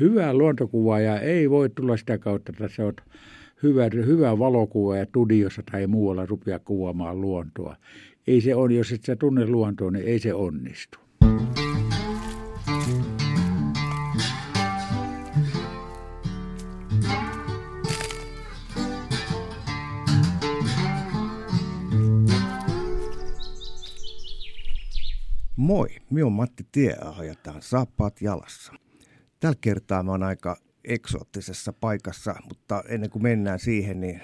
hyvää luontokuvaa ei voi tulla sitä kautta, että sä oot hyvä, hyvä valokuva ja studiossa tai muualla rupea kuvaamaan luontoa. Ei se on, jos et sä tunne luontoa, niin ei se onnistu. Moi, minä on Matti Tieaho ja tämä on Saappaat jalassa. Tällä kertaa mä oon aika eksoottisessa paikassa, mutta ennen kuin mennään siihen, niin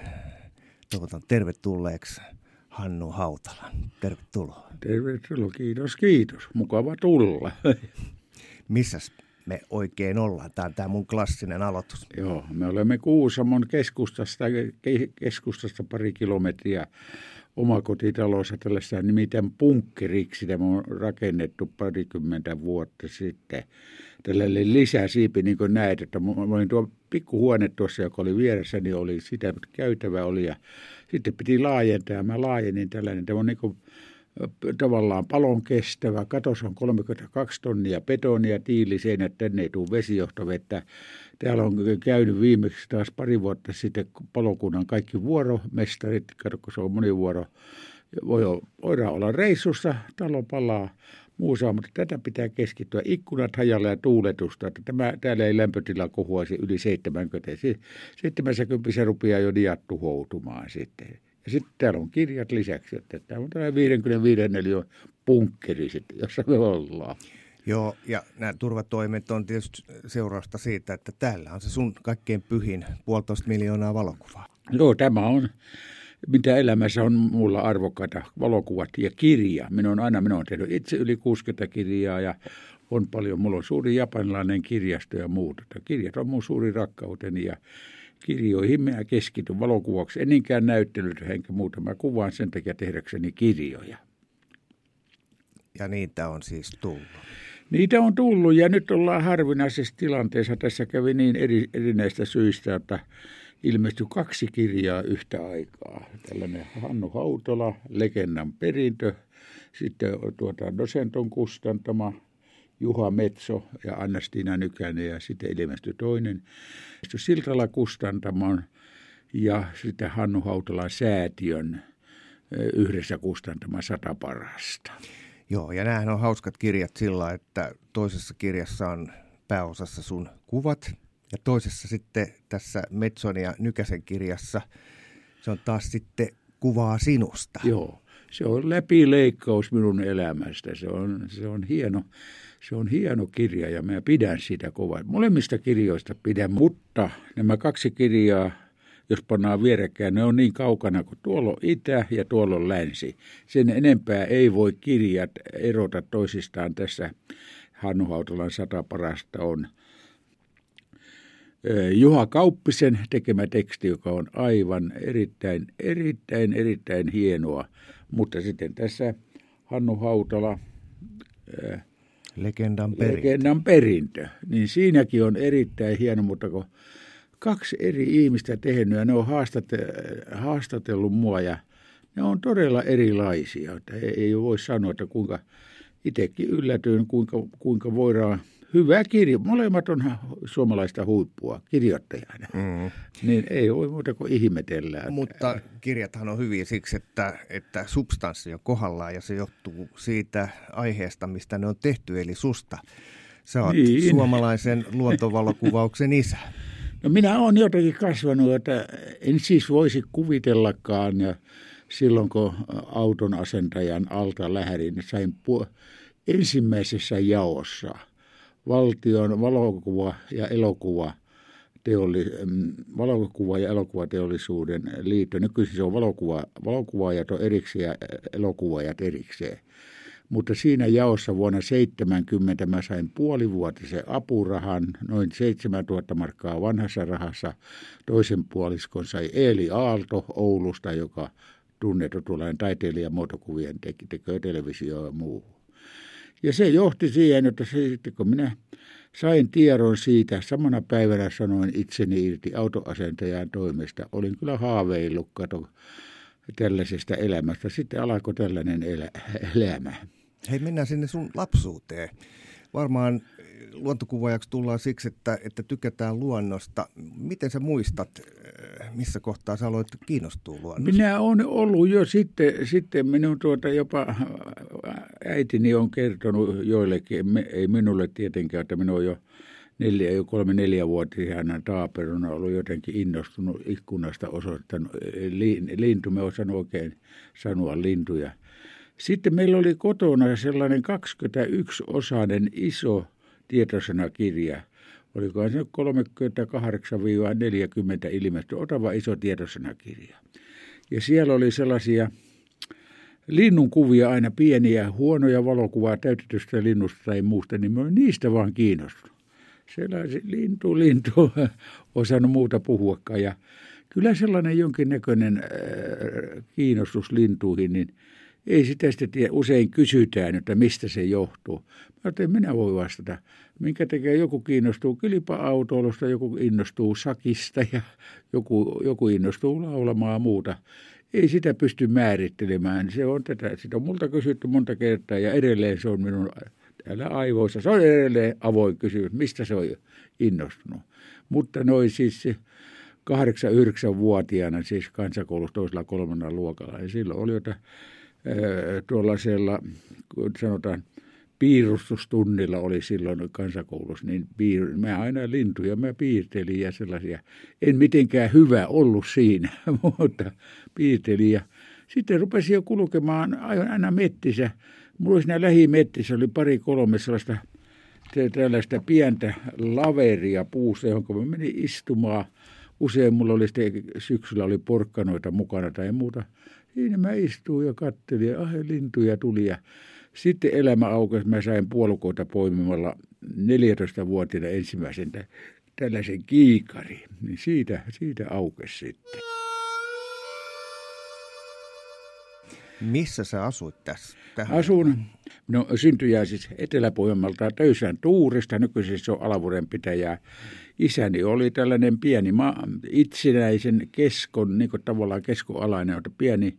toivotan tervetulleeksi Hannu Hautala. Tervetuloa. Tervetuloa, kiitos, kiitos. Mukava tulla. Missäs me oikein ollaan? Tämä on tämä mun klassinen aloitus. Joo, me olemme Kuusamon keskustasta, keskustasta pari kilometriä omakotitalossa tällaista nimittäin punkkeriksi. Tämä on rakennettu parikymmentä vuotta sitten. Tällainen lisäsiipi, niin kuin näet, että olin tuo pikkuhuone tuossa, joka oli vieressä, niin oli sitä käytävä oli ja sitten piti laajentaa ja mä laajenin tällainen. Tämä on niin kuin tavallaan palon kestävä. Katos on 32 tonnia betonia, tiiliseinät, tänne ei tule vesijohtovettä. Täällä on käynyt viimeksi taas pari vuotta sitten palokunnan kaikki vuoromestarit, kun se on monivuoro. Voi, voidaan olla reissussa, talo palaa, muu saa, mutta tätä pitää keskittyä. Ikkunat hajalla ja tuuletusta, että tämä, täällä ei lämpötila kohuaisi yli 70. 70 se rupeaa jo diat tuhoutumaan sitten. Ja sitten täällä on kirjat lisäksi, että tämä on tämä 55 neliön punkkeri sitten, jossa me ollaan. Joo, ja nämä turvatoimet on tietysti seurausta siitä, että täällä on se sun kaikkein pyhin puolitoista miljoonaa valokuvaa. Joo, tämä on, mitä elämässä on mulla arvokkaita valokuvat ja kirja. Minä on aina, minä olen tehnyt itse yli 60 kirjaa ja on paljon. Mulla on suuri japanilainen kirjasto ja muuta. Kirjat on mun suuri rakkauteni ja kirjoihin minä keskityn valokuvaksi. En niinkään näyttelyt enkä muuta. Mä kuvaan sen takia tehdäkseni kirjoja. Ja niitä on siis tullut. Niitä on tullut ja nyt ollaan harvinaisessa tilanteessa. Tässä kävi niin eri, erinäistä syistä, että ilmestyi kaksi kirjaa yhtä aikaa. Tällainen Hannu Hautola, Legendan perintö, sitten tuota Dosenton kustantama Juha Metso ja Anna-Stiina Nykänen ja sitten ilmestyi toinen. Siltala kustantamon ja sitten Hannu Hautalan säätiön yhdessä kustantama sata parasta. Joo, ja nämähän on hauskat kirjat sillä, että toisessa kirjassa on pääosassa sun kuvat ja toisessa sitten tässä Metson ja Nykäsen kirjassa se on taas sitten kuvaa sinusta. Joo, se on läpileikkaus minun elämästä. Se on, se on hieno se on hieno kirja ja mä pidän sitä kovaa. Molemmista kirjoista pidän, mutta nämä kaksi kirjaa, jos pannaan vierekkäin, ne on niin kaukana kuin tuolla on itä ja tuolla on länsi. Sen enempää ei voi kirjat erota toisistaan. Tässä Hannu Hautalan sata parasta on Juha Kauppisen tekemä teksti, joka on aivan erittäin, erittäin, erittäin hienoa. Mutta sitten tässä Hannu Hautala, Legendan perintö. Legendan perintö. Niin siinäkin on erittäin hieno, mutta kun kaksi eri ihmistä tehnyt ja ne on haastate- haastatellut mua ja ne on todella erilaisia. Että ei voi sanoa, että kuinka itsekin yllätyin, kuinka, kuinka voidaan hyvä kirja. Molemmat on suomalaista huippua kirjoittajana. Mm. Niin ei voi muuta kuin ihmetellä. Mutta kirjathan on hyviä siksi, että, että substanssi on kohdallaan ja se johtuu siitä aiheesta, mistä ne on tehty, eli susta. Sä oot niin. suomalaisen luontovalokuvauksen isä. No minä olen jotenkin kasvanut, että en siis voisi kuvitellakaan ja silloin kun auton asentajan alta lähdin, sain pu- ensimmäisessä jaossa – valtion valokuva- ja elokuva teolli, mm, valokuva- ja elokuvateollisuuden liitto. Nykyisin se on valokuva, valokuvaajat on erikseen ja elokuvaajat erikseen. Mutta siinä jaossa vuonna 70 mä sain puolivuotisen apurahan, noin 7000 markkaa vanhassa rahassa. Toisen puoliskon sai Eeli Aalto Oulusta, joka tunnettu tuollainen taiteilija muotokuvien tekee televisio ja muu. Ja se johti siihen, että se, sitten kun minä sain tiedon siitä, samana päivänä sanoin itseni irti autoasentajan toimesta. Olin kyllä haaveillut, kato, tällaisesta elämästä. Sitten alkoi tällainen elä, elämä. Hei, mennään sinne sun lapsuuteen. Varmaan luontokuvaajaksi tullaan siksi, että, että tykätään luonnosta. Miten sä muistat, äh, missä kohtaa sä aloit kiinnostua luonnosta? Minä olen ollut jo sitten, sitten minun tuota jopa äitini on kertonut joillekin, ei minulle tietenkään, että minun on jo neljä, jo kolme neljä vuotiaana taaperuna ollut jotenkin innostunut ikkunasta osoittanut lintu. Me osannut oikein sanoa lintuja. Sitten meillä oli kotona sellainen 21-osainen iso tietosanakirja. Olikohan se 38-40 ilmestynyt, otava iso tietosanakirja. Ja siellä oli sellaisia linnun kuvia aina pieniä, huonoja valokuvaa täytetystä linnusta tai muusta, niin mä olin niistä vaan kiinnostunut. Sellainen lintu, lintu, osannut muuta puhuakaan. Ja kyllä sellainen jonkinnäköinen äh, kiinnostus lintuihin, niin ei sitä sitten tiedä. Usein kysytään, että mistä se johtuu. Mä että minä voi vastata. Minkä tekee joku kiinnostuu kilpa-autoilusta, joku innostuu sakista ja joku, joku innostuu laulamaan muuta. Ei sitä pysty määrittelemään. Se on tätä. Sitä on multa kysytty monta kertaa ja edelleen se on minun täällä aivoissa. Se on edelleen avoin kysymys, mistä se on innostunut. Mutta noin siis 8-9-vuotiaana, siis kansakoulussa toisella kolmannella luokalla, ja silloin oli jotain tuollaisella, sanotaan, piirustustunnilla oli silloin kansakoulussa, niin piir, mä aina lintuja mä piirtelin ja sellaisia. En mitenkään hyvä ollut siinä, mutta piirtelin ja sitten rupesin jo kulkemaan aina mettissä. Mulla siinä lähimettissä oli pari kolme sellaista tällaista pientä laveria puusta, johon mä menin istumaan. Usein mulla oli sitten syksyllä oli porkkanoita mukana tai muuta. Siinä mä istuin ja kattelin ja ah, lintuja tuli ja sitten elämä aukesi. Mä sain puolukoita poimimalla 14-vuotiaana ensimmäisen tällaisen kiikari. Niin siitä, siitä aukesi sitten. Missä sä asuit tässä? Tähän? Asun, no syntyjä siis Etelä-Pohjanmaalta Töysän Tuurista, nykyisin se on Alavuuden pitäjää. Isäni oli tällainen pieni maa, itsenäisen keskon, niin kuin tavallaan keskoalainen, pieni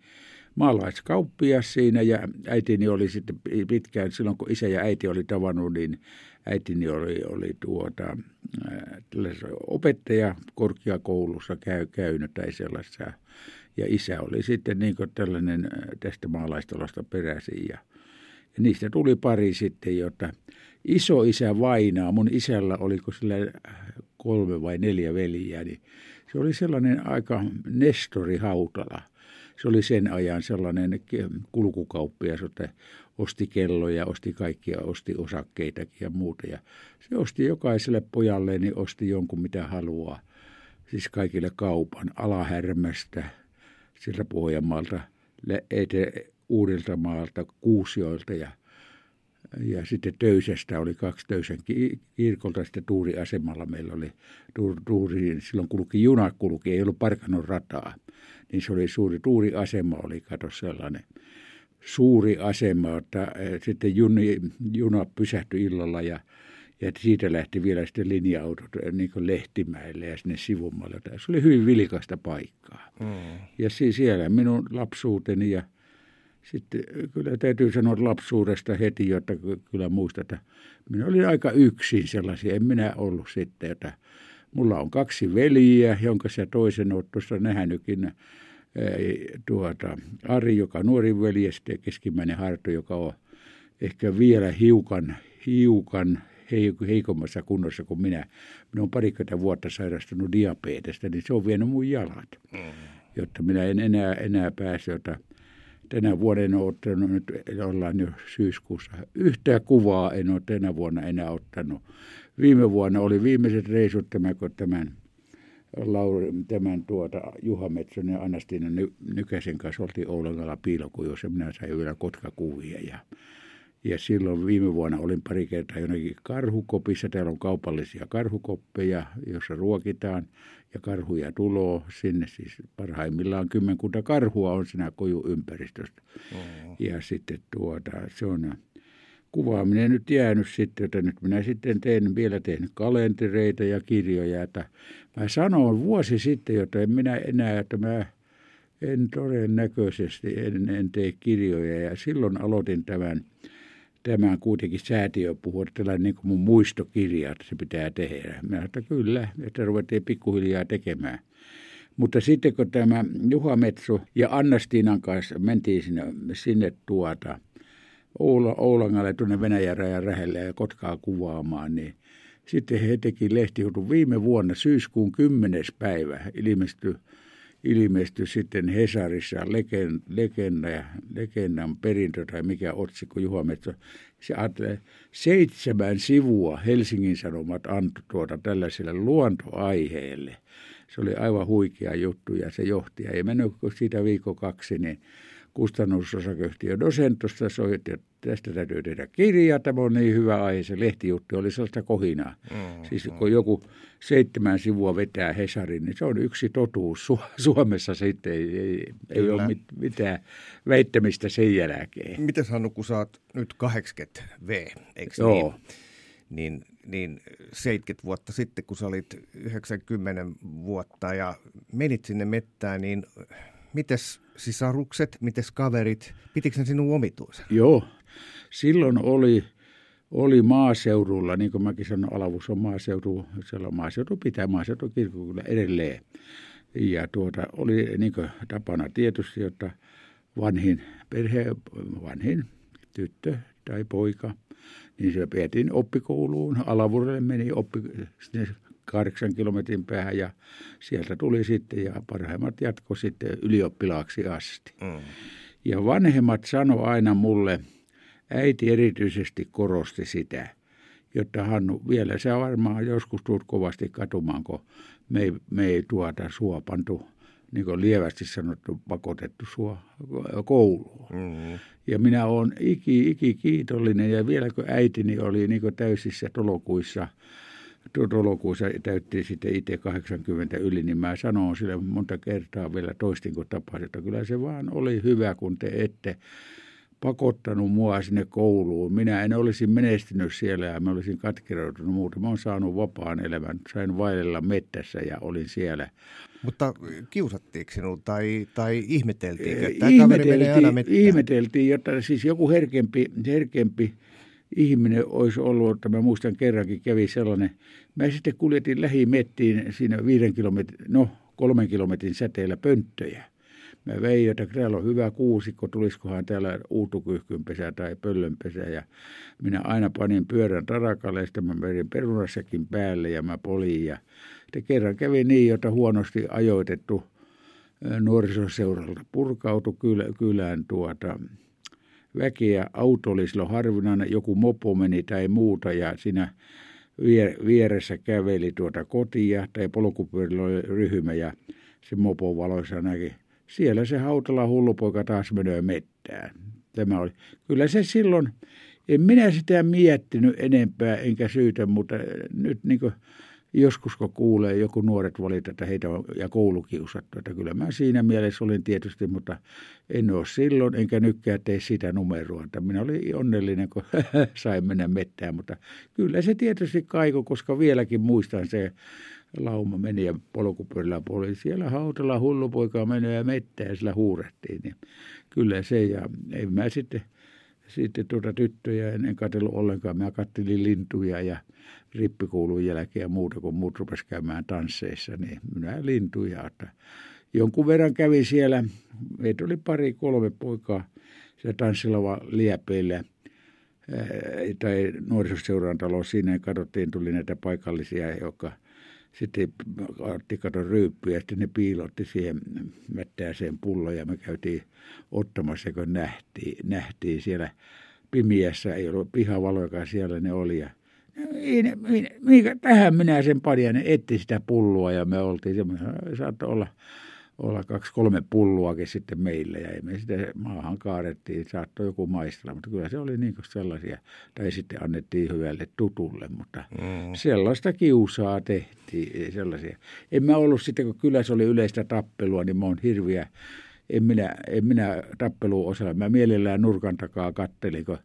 maalaiskauppias siinä ja äitini oli sitten pitkään, silloin kun isä ja äiti oli tavannut, niin äitini oli, oli tuota, opettaja korkeakoulussa käy, käynyt tai sellaista. Ja isä oli sitten niin tällainen tästä maalaistalosta peräisin ja, ja niistä tuli pari sitten, jota iso isä Vainaa, mun isällä oliko sillä kolme vai neljä veliä, niin se oli sellainen aika Nestori Hautala. Se oli sen ajan sellainen kulkukauppias, että osti kelloja, osti kaikkia, osti osakkeitakin ja muuta. Ja se osti jokaiselle pojalle, niin osti jonkun mitä haluaa. Siis kaikille kaupan alahärmästä, sieltä Pohjanmaalta, Uudelta maalta, Kuusioilta ja ja sitten Töysästä oli kaksi Töysän kirkolta, sitten Tuuri-asemalla meillä oli Tuuri, silloin kulki juna kulki, ei ollut parkannon rataa. Niin se oli suuri Tuuri-asema, oli kato sellainen suuri asema, että sitten juni, juna pysähtyi illalla ja, ja siitä lähti vielä sitten linja-autot niin kuin Lehtimäelle ja sinne sivummalle. Se oli hyvin vilkasta paikkaa. Mm. Ja siellä minun lapsuuteni ja sitten kyllä täytyy sanoa lapsuudesta heti, jotta kyllä muistata. Minä olin aika yksin sellaisia, en minä ollut sitten, että mulla on kaksi veliä, jonka se toisen olet tuossa nähnytkin, tuota, Ari, joka on nuori veli, ja sitten keskimmäinen Harto, joka on ehkä vielä hiukan, hiukan heikommassa kunnossa kuin minä. Minä olen parikymmentä vuotta sairastunut diabetesta, niin se on vienyt mun jalat, mm. jotta minä en enää, enää pääse, jota tänä vuonna en ole ottanut, nyt ollaan jo syyskuussa, yhtään kuvaa en ole tänä vuonna enää ottanut. Viime vuonna oli viimeiset reisut tämän, kun tämän, Lauri, tämän tuota, Juha Metson ja Anastina Nykäsen kanssa oltiin Oulangalla piilokujossa. Minä sain vielä kotkakuvia ja ja silloin viime vuonna olin pari kertaa jonnekin karhukopissa. Täällä on kaupallisia karhukoppeja, joissa ruokitaan ja karhuja tuloo sinne. Siis parhaimmillaan kymmenkunta karhua on siinä kojuympäristöstä. Oh. Ja sitten tuota, se on kuvaaminen nyt jäänyt sitten, että nyt minä sitten teen, vielä tehnyt kalentereita ja kirjoja. Että mä sanoin vuosi sitten, että en minä enää, että mä en todennäköisesti en, en tee kirjoja. Ja silloin aloitin tämän tämän kuitenkin säätiö puhuu, että tällainen niin kuin mun muistokirja, että se pitää tehdä. Mä että kyllä, että ruvettiin pikkuhiljaa tekemään. Mutta sitten kun tämä Juha Metso ja Anna kanssa mentiin sinne, sinne tuota, Oula, Oulangalle tuonne Venäjän rajan lähelle ja Kotkaa kuvaamaan, niin sitten he teki lehtijutun viime vuonna syyskuun 10. päivä ilmestyi ilmestyi sitten Hesarissa legend, legenda, legendan perintö tai mikä otsikko Juha Metso. Se ajattelee, seitsemän sivua Helsingin Sanomat antoi tuota tällaiselle luontoaiheelle. Se oli aivan huikea juttu ja se johti. Ja ei mennyt siitä viikko kaksi, niin kustannusosakeyhtiö Dosentosta soitti, että tästä täytyy tehdä kirja, tämä on niin hyvä aihe. Se lehtijuttu oli sellaista kohinaa. Mm, siis kun joku seitsemän sivua vetää Hesarin, niin se on yksi totuus Su- Suomessa sitten. Ei, ei, ei ole mit, mitään väittämistä sen jälkeen. Miten Hannu, kun sä oot nyt 80 V, eikö Joo. niin? Niin, niin 70 vuotta sitten, kun sä olit 90 vuotta ja menit sinne mettään, niin mites sisarukset, mites kaverit, pitikö ne sinun omituisen? Joo, silloin oli, oli maaseudulla, niin kuin mäkin sanoin, Alavus on maaseutu, siellä on maaseutu pitää maaseutu kyllä edelleen. Ja tuota, oli niin tapana tietysti, että vanhin perhe, vanhin tyttö tai poika, niin se vietiin oppikouluun. Alavurille meni oppi, kahdeksan kilometrin päähän ja sieltä tuli sitten ja parhaimmat jatko sitten ylioppilaaksi asti. Mm. Ja vanhemmat sano aina mulle, äiti erityisesti korosti sitä, jotta Hannu, vielä se varmaan joskus tuut kovasti katumaan, kun me ei, me ei tuota sua pantu, niin kuin lievästi sanottu, pakotettu sua kouluun. Mm-hmm. Ja minä olen iki, iki kiitollinen ja vielä kun äitini oli niin täysissä tolokuissa – toukokuussa täytti sitten itse 80 yli, niin mä sanon sille monta kertaa vielä toistin kun tapasin, että kyllä se vaan oli hyvä, kun te ette pakottanut mua sinne kouluun. Minä en olisi menestynyt siellä ja mä olisin katkeroitunut muuta. Mä oon saanut vapaan elämän. Sain vaellella mettässä ja olin siellä. Mutta kiusattiinko sinua tai, tai ihmeteltiinkö? Tämä ihmeteltiin, ihmeteltiin, jotta siis joku herkempi, herkempi ihminen olisi ollut, että mä muistan kerrankin kävi sellainen. Mä sitten kuljetin lähimettiin siinä viiden kilometrin, no kolmen kilometrin säteellä pönttöjä. Mä vein, että täällä on hyvä kuusikko, tulisikohan täällä uutukyhkynpesä tai pöllönpesä. Ja minä aina panin pyörän tarakalle ja sitten mä menin perunassakin päälle ja mä polin. Ja kerran kävi niin, että huonosti ajoitettu nuorisoseuralta purkautui kylään tuota, väkeä. Auto oli silloin harvinainen, joku mopo meni tai muuta ja siinä vieressä käveli tuota kotia tai polkupyörillä oli ryhmä ja se mopo valoissa näki. Siellä se hautala hullupoika taas menee mettään. Tämä oli. Kyllä se silloin, en minä sitä miettinyt enempää enkä syytä, mutta nyt niin kuin joskus kun kuulee joku nuoret valita, että heitä on ja koulukiusattu, että kyllä mä siinä mielessä olin tietysti, mutta en ole silloin, enkä nytkään tee sitä numeroa, että minä olin onnellinen, kun sain mennä mettään, mutta kyllä se tietysti kaiko, koska vieläkin muistan se lauma meni ja polkupyörällä oli siellä hautalla hullupoika menee ja mettään ja sillä huurettiin, niin kyllä se ja ei mä sitten sitten tuota tyttöjä en katsellut ollenkaan. Mä kattelin lintuja ja rippikoulun jälkeen ja muuta, kun muut rupesi käymään tansseissa, niin minä lintuja. Että jonkun verran kävi siellä, meitä oli pari, kolme poikaa siellä tanssilava liepeillä tai nuorisoseuraan talo siinä katsottiin, tuli näitä paikallisia, jotka sitten otti katon ryyppyä ja sitten ne piilotti siihen mättääseen pulloon ja me käytiin ottamassa, kun nähtiin, nähtiin siellä pimiässä, ei ollut pihavalojakaan siellä ne oli ja minä, minä, tähän minä sen panin ja ne etti sitä pulloa ja me oltiin semmoinen, saattoi olla, olla kaksi kolme pulluakin sitten meillä ja me sitä maahan kaarettiin, saattoi joku maistella, mutta kyllä se oli niin kuin sellaisia, tai sitten annettiin hyvälle tutulle, mutta mm. sellaista kiusaa tehtiin, sellaisia. En mä ollut sitten, kun kyllä se oli yleistä tappelua, niin mä oon hirviä en minä, en minä tappelu osaa. Mä mielellään nurkan takaa kattelin, kun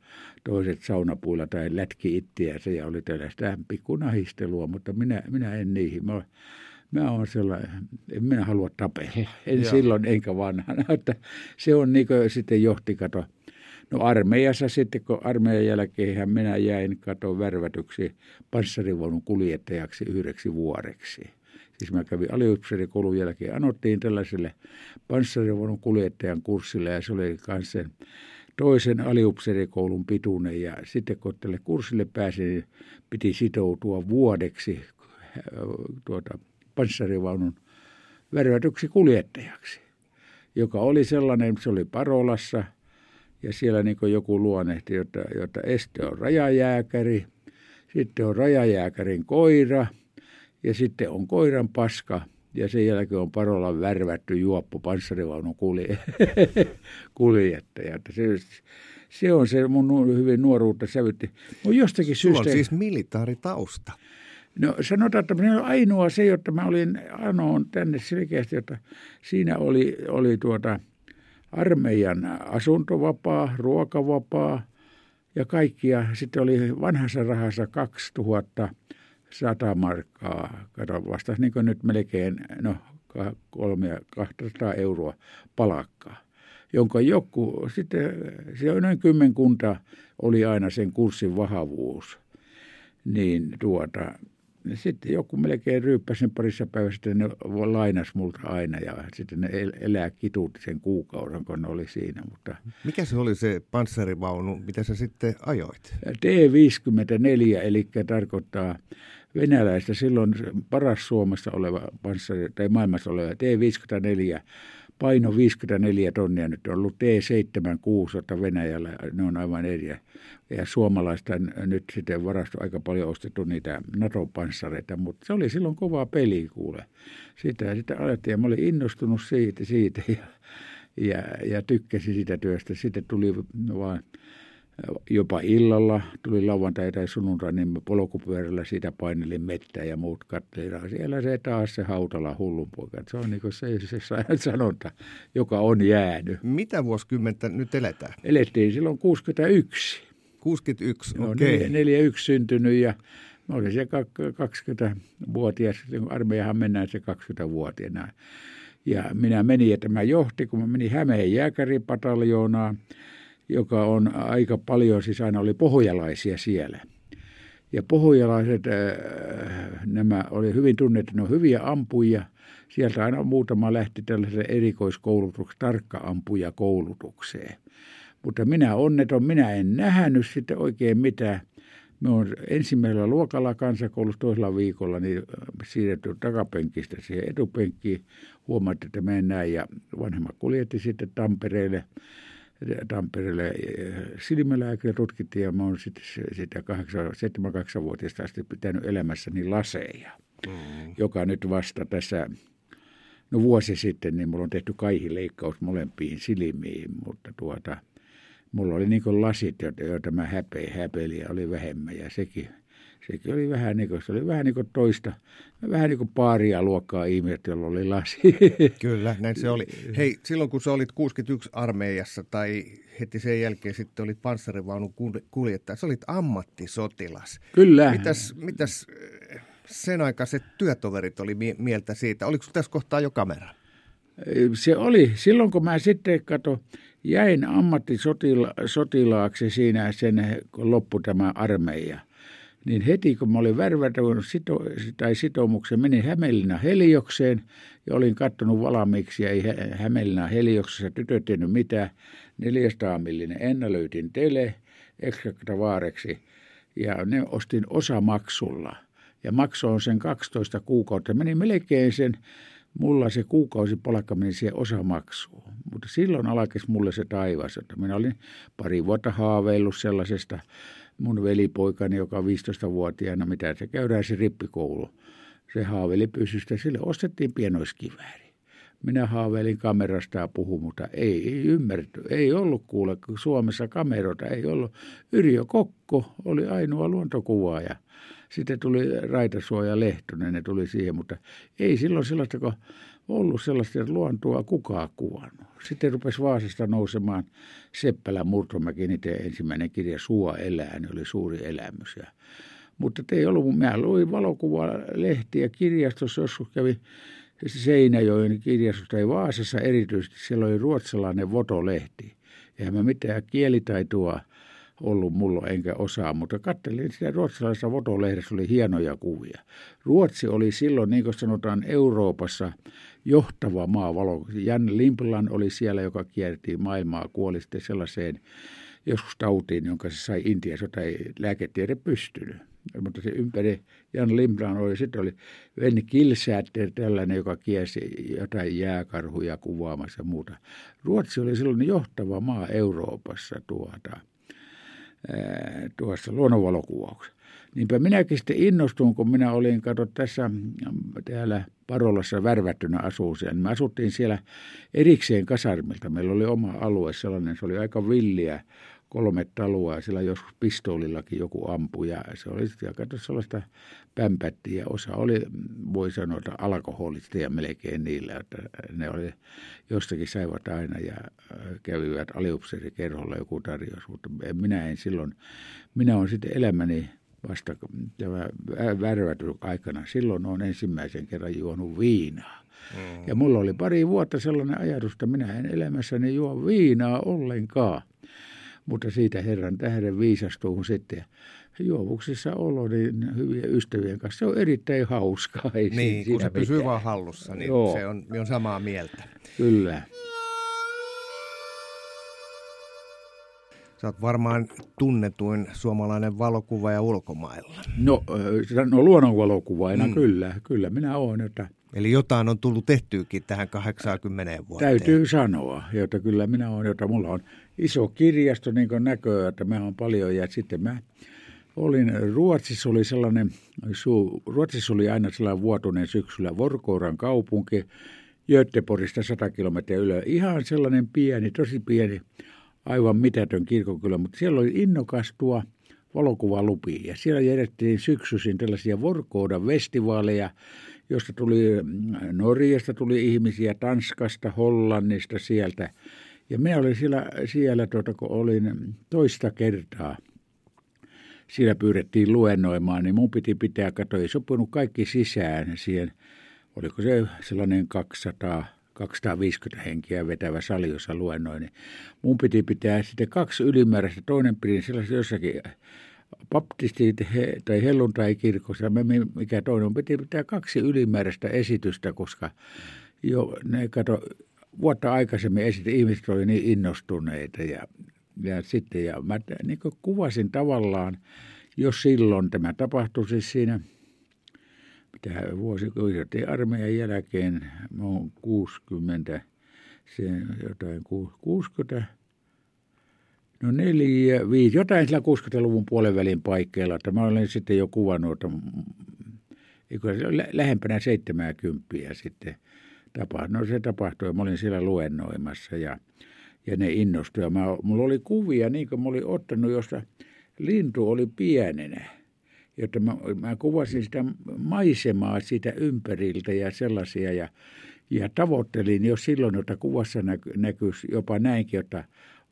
toiset saunapuilla tai lätki ittiänsä ja oli tällaista pikkunahistelua, mutta minä, minä en niihin. Mä, mä olen sellainen, en minä halua tapella. En Joo. silloin enkä vanhana. Että se on niin kuin sitten johti, kato, No armeijassa sitten, kun armeijan jälkeen minä jäin katon värvätyksi panssarivaunun kuljettajaksi yhdeksi vuodeksi. Siis mä kävin aliupseerikoulun jälkeen, anottiin tällaiselle panssarivaunun kuljettajan kurssille ja se oli kanssa sen toisen aliupseerikoulun pituinen. Ja sitten kun tälle kurssille pääsin, niin piti sitoutua vuodeksi äh, tuota, panssarivaunun värvätyksi kuljettajaksi, joka oli sellainen, se oli Parolassa. Ja siellä niin joku luonnehti, että, että este on rajajääkäri, sitten on rajajääkärin koira ja sitten on koiran paska – ja sen jälkeen on Parolan värvätty juoppo panssarivaunun kulje, kuljettaja. Se, se on se mun hyvin nuoruutta sävytti. Mutta jostakin Sulla syystä... on siis militaaritausta. No sanotaan, että minä ainoa se, että mä olin anoon tänne selkeästi, että siinä oli, oli tuota armeijan asuntovapaa, ruokavapaa ja kaikkia. Sitten oli vanhassa rahassa 2000 100 markkaa, kato vastasi niin nyt melkein no, kolme 200 euroa palakkaa, jonka joku, sitten se on noin kymmenkunta oli aina sen kurssin vahavuus, niin tuota, sitten joku melkein ryyppäsi sen parissa päivässä, ne lainas multa aina ja sitten ne elää kituutti sen kuukauden, kun ne oli siinä. Mutta... Mikä se oli se panssarivaunu, mitä sä sitten ajoit? T54, eli tarkoittaa venäläistä silloin paras Suomessa oleva panssari, tai maailmassa oleva T-54, paino 54 tonnia, nyt on ollut T-76 Venäjällä, ne on aivan eri. Ja suomalaista nyt sitten varasto aika paljon ostettu niitä NATO-panssareita, mutta se oli silloin kova peli kuule. Sitä sitten alettiin ja mä olin innostunut siitä, siitä ja, ja, ja tykkäsin sitä työstä. Sitten tuli vaan jopa illalla, tuli lauantai tai sunnuntai, niin mä polkupyörällä siitä painelin mettä ja muut katselivat. Siellä se taas se hautala hullunpoika. Se on niin se, se sanonta, joka on jäänyt. Mitä vuosikymmentä nyt eletään? Elettiin silloin 61. 61, okei. Okay. No, 41 syntynyt ja mä olin se 20-vuotias, armeijahan mennään se 20-vuotiaana. Ja minä menin, että mä johti, kun mä menin Hämeen jääkäripataljoonaan, joka on aika paljon, siis aina oli pohjalaisia siellä. Ja pohjalaiset, äh, nämä oli hyvin tunnettu, ne on hyviä ampuja. Sieltä aina muutama lähti tällaisen erikoiskoulutukseen, tarkka-ampuja koulutukseen. Mutta minä onneton, minä en nähnyt sitten oikein mitään. Me on ensimmäisellä luokalla kansakoulussa toisella viikolla niin siirretty takapenkistä siihen etupenkkiin. Huomattiin, että me en näe ja vanhemmat kuljetti sitten Tampereelle Tampereelle eh, silmälääkäri tutkittiin ja mä oon sitten sitä 7-8-vuotiaasta asti pitänyt elämässäni laseja, mm. joka nyt vasta tässä, no vuosi sitten, niin mulla on tehty kaihileikkaus molempiin silmiin, mutta tuota, mulla oli niin lasit, joita mä häpein, häpeilin ja oli vähemmän ja sekin sekin oli vähän niin kuin, se oli vähän niin kuin toista, vähän niin kuin paaria luokkaa ihmiset, jolla oli lasi. Kyllä, näin se oli. Hei, silloin kun sä olit 61 armeijassa tai heti sen jälkeen sitten olit panssarivaunun kuljettaja, sä olit ammattisotilas. Kyllä. Mitäs, mitäs eh, sen aikaiset työtoverit oli mieltä siitä? Oliko tässä kohtaa jo kamera? Se oli. Silloin kun mä sitten kato, jäin ammattisotilaaksi siinä sen, kun loppui tämä armeija – niin heti kun mä olin värvätänyt sito, tai sitoumuksen, menin Hämeenlinna Heliokseen ja olin kattonut valmiiksi ja ei Hämeenlinna Helioksessa tytöt tehnyt mitään. 400 millinen ennalöytin tele ekstrakta ja ne ostin osamaksulla. Ja maksoin sen 12 kuukautta. Meni melkein sen, mulla se kuukausi palkka meni siihen osamaksuun. Mutta silloin alkoi mulle se taivas, että minä olin pari vuotta haaveillut sellaisesta mun velipoikani, joka on 15-vuotiaana, mitä se käydään se rippikoulu. Se haaveli pysystä, sille ostettiin pienoiskivääri. Minä haaveilin kamerasta ja puhun, mutta ei, ei ymmärretty. Ei ollut kuule, Suomessa kameroita ei ollut. Yrjö Kokko oli ainoa luontokuvaaja. Sitten tuli Raitasuoja Lehtonen, ne tuli siihen, mutta ei silloin sellaista, kun ollut sellaista luontoa kukaan kuvannut. Sitten rupesi Vaasasta nousemaan Seppälä Murtomäki, niitä ensimmäinen kirja Suo elää, ne oli suuri elämys. Ja, mutta ei ollut, mä luin lehtiä kirjastossa, joskus kävi Seinäjoen kirjastossa tai Vaasassa erityisesti, siellä oli ruotsalainen Voto-lehti. Eihän mä mitään kielitaitoa ollut mulla enkä osaa, mutta katselin sitä ruotsalaisessa fotolehdessä oli hienoja kuvia. Ruotsi oli silloin, niin kuin sanotaan, Euroopassa johtava maa. Jan Limplan oli siellä, joka kierti maailmaa, kuoli sitten sellaiseen joskus tautiin, jonka se sai Intiassa, jota ei lääketiede pystynyt. Mutta se ympäri Jan Limplan oli, sitten oli Venni Kilsäter, tällainen, joka kiesi jotain jääkarhuja kuvaamassa ja muuta. Ruotsi oli silloin johtava maa Euroopassa tuota, tuossa luonnonvalokuvauksessa. Niinpä minäkin sitten innostuin, kun minä olin, kato tässä täällä Parolassa värvättynä asuusia. Niin me asuttiin siellä erikseen kasarmilta. Meillä oli oma alue sellainen, se oli aika villiä kolme taloa siellä joskus pistoolillakin joku ampui ja se oli sitten kato sellaista pämpättiä. Osa oli, voi sanoa, alkoholisteja melkein niillä, että ne oli, jostakin saivat aina ja äh, kävivät aliupseerikerholla joku tarjous, mutta minä en silloin, minä olen sitten elämäni vasta tämä aikana. Silloin on ensimmäisen kerran juonut viinaa. Mm. Ja mulla oli pari vuotta sellainen ajatus, että minä en elämässäni juo viinaa ollenkaan. Mutta siitä Herran tähden viisastuu sitten juovuksissa olo niin hyvien ystävien kanssa. Se on erittäin hauskaa. Ei niin, kun se pysyy vaan hallussa, niin Joo. se on, on samaa mieltä. Kyllä. Sä oot varmaan tunnetuin suomalainen valokuvaaja ulkomailla. No, no luonnonvalokuvaajana mm. kyllä, kyllä minä olen. Että Eli jotain on tullut tehtyykin tähän 80 vuoteen. Täytyy sanoa, jota kyllä minä olen, jota mulla on iso kirjasto, niin kuin näköä, että mä on paljon. Ja sitten mä olin, Ruotsissa oli sellainen, Ruotsissa oli aina sellainen vuotuinen syksyllä Vorkouran kaupunki, Göteborgista 100 kilometriä ylö. Ihan sellainen pieni, tosi pieni, aivan mitätön kirkokylä, mutta siellä oli innokas tuo valokuvalupi. Ja siellä järjestettiin syksyisin tällaisia Vorkoudan festivaaleja, josta tuli Norjasta tuli ihmisiä, Tanskasta, Hollannista sieltä. Ja minä olin siellä, siellä tuota, kun olin toista kertaa, siellä pyydettiin luennoimaan, niin mun piti pitää, kato, ei sopunut kaikki sisään siihen, oliko se sellainen 200, 250 henkiä vetävä sali, jossa luennoin, niin mun piti pitää sitten kaksi ylimääräistä, toinen pidin sellaisen jossakin baptistit tai helluntai-kirkossa, mikä toinen piti pitää kaksi ylimääräistä esitystä, koska jo ne kato, vuotta aikaisemmin esitin, ihmiset oli niin innostuneita ja, ja sitten ja mä niin kuvasin tavallaan, jos silloin tämä tapahtui siis siinä, mitä vuosi, kun armeijan jälkeen, mä oon 60, se jotain 60, No neljä, viisi, jotain sillä 60-luvun puolen välin paikkeilla, että mä olen sitten jo kuvannut, että lähempänä 70 sitten tapahtui. No se tapahtui, mä olin siellä luennoimassa ja, ja ne innostui. Mä, mulla oli kuvia, niin kuin mä olin ottanut, josta lintu oli pienenä. Jotta mä, mä kuvasin sitä maisemaa siitä ympäriltä ja sellaisia ja, ja tavoittelin jo silloin, että kuvassa näky, näkyisi jopa näinkin, että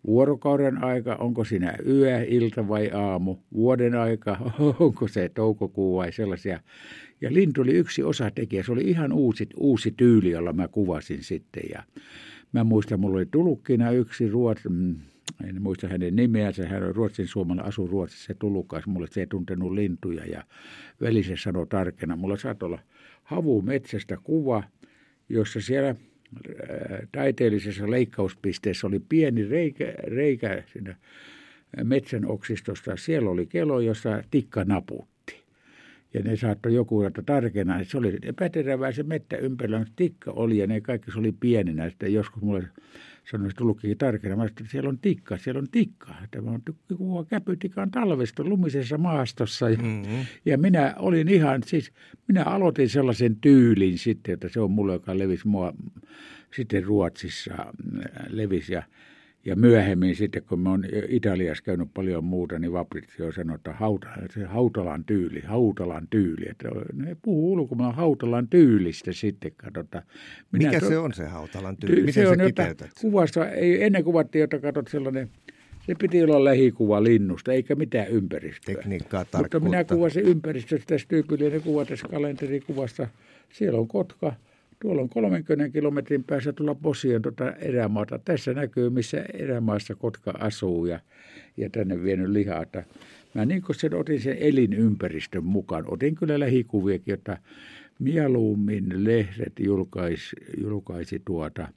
vuorokauden aika, onko siinä yö, ilta vai aamu, vuoden aika, onko se toukokuu vai sellaisia. Ja lintu oli yksi osatekijä, se oli ihan uusi, uusi tyyli, jolla mä kuvasin sitten. Ja mä muistan, mulla oli tulukkina yksi ruotsi, mm, en muista hänen nimeänsä, hän on ruotsin suomalla, asu Ruotsissa, se tulukas, mulle se ei tuntenut lintuja ja velise sanoi tarkena. Mulla saattoi olla havu metsästä kuva, jossa siellä taiteellisessa leikkauspisteessä oli pieni reikä, reikä siinä metsän oksistosta. Siellä oli kelo, jossa tikka naputti. Ja ne saattoi joku että tarkena, että se oli epäterävää se mettä ympärillä, mutta tikka oli ja ne kaikki se oli pienenä. Sitten joskus mulle sanoi, että tullutkin tarkena. Mä että siellä on tikka, siellä on tikka. Tämä on kuva käpytikan talvesta lumisessa maastossa. Ja, mm-hmm. ja minä olin ihan, siis minä aloitin sellaisen tyylin sitten, että se on mulle, joka levisi mua sitten Ruotsissa levisi. Ja, ja myöhemmin sitten, kun mä oon Italiassa käynyt paljon muuta, niin Fabrizio sanoi, että hauta, se Hautalan tyyli, Hautalan tyyli. Että ne puhuu ulkomaan Hautalan tyylistä sitten, katsotaan. Minä Mikä to, se on se Hautalan tyyli? Miten se on, kiteytät? Kuvassa, ei, ennen kuvattiin, että katsot sellainen, se piti olla lähikuva linnusta, eikä mitään ympäristöä. Tekniikkaa, tarkkuutta. Mutta minä kuvasin ympäristöstä tässä tyypillinen kuva tässä kalenterikuvassa. Siellä on kotka, Tuolla on 30 kilometrin päässä tulla Posion tuota erämaata. Tässä näkyy, missä erämaassa kotka asuu ja, ja tänne vienyt lihaa. Mä niin kuin sen otin sen elinympäristön mukaan. Otin kyllä lähikuviakin, jotta mieluummin lehdet julkaisi, julkaisi tuota,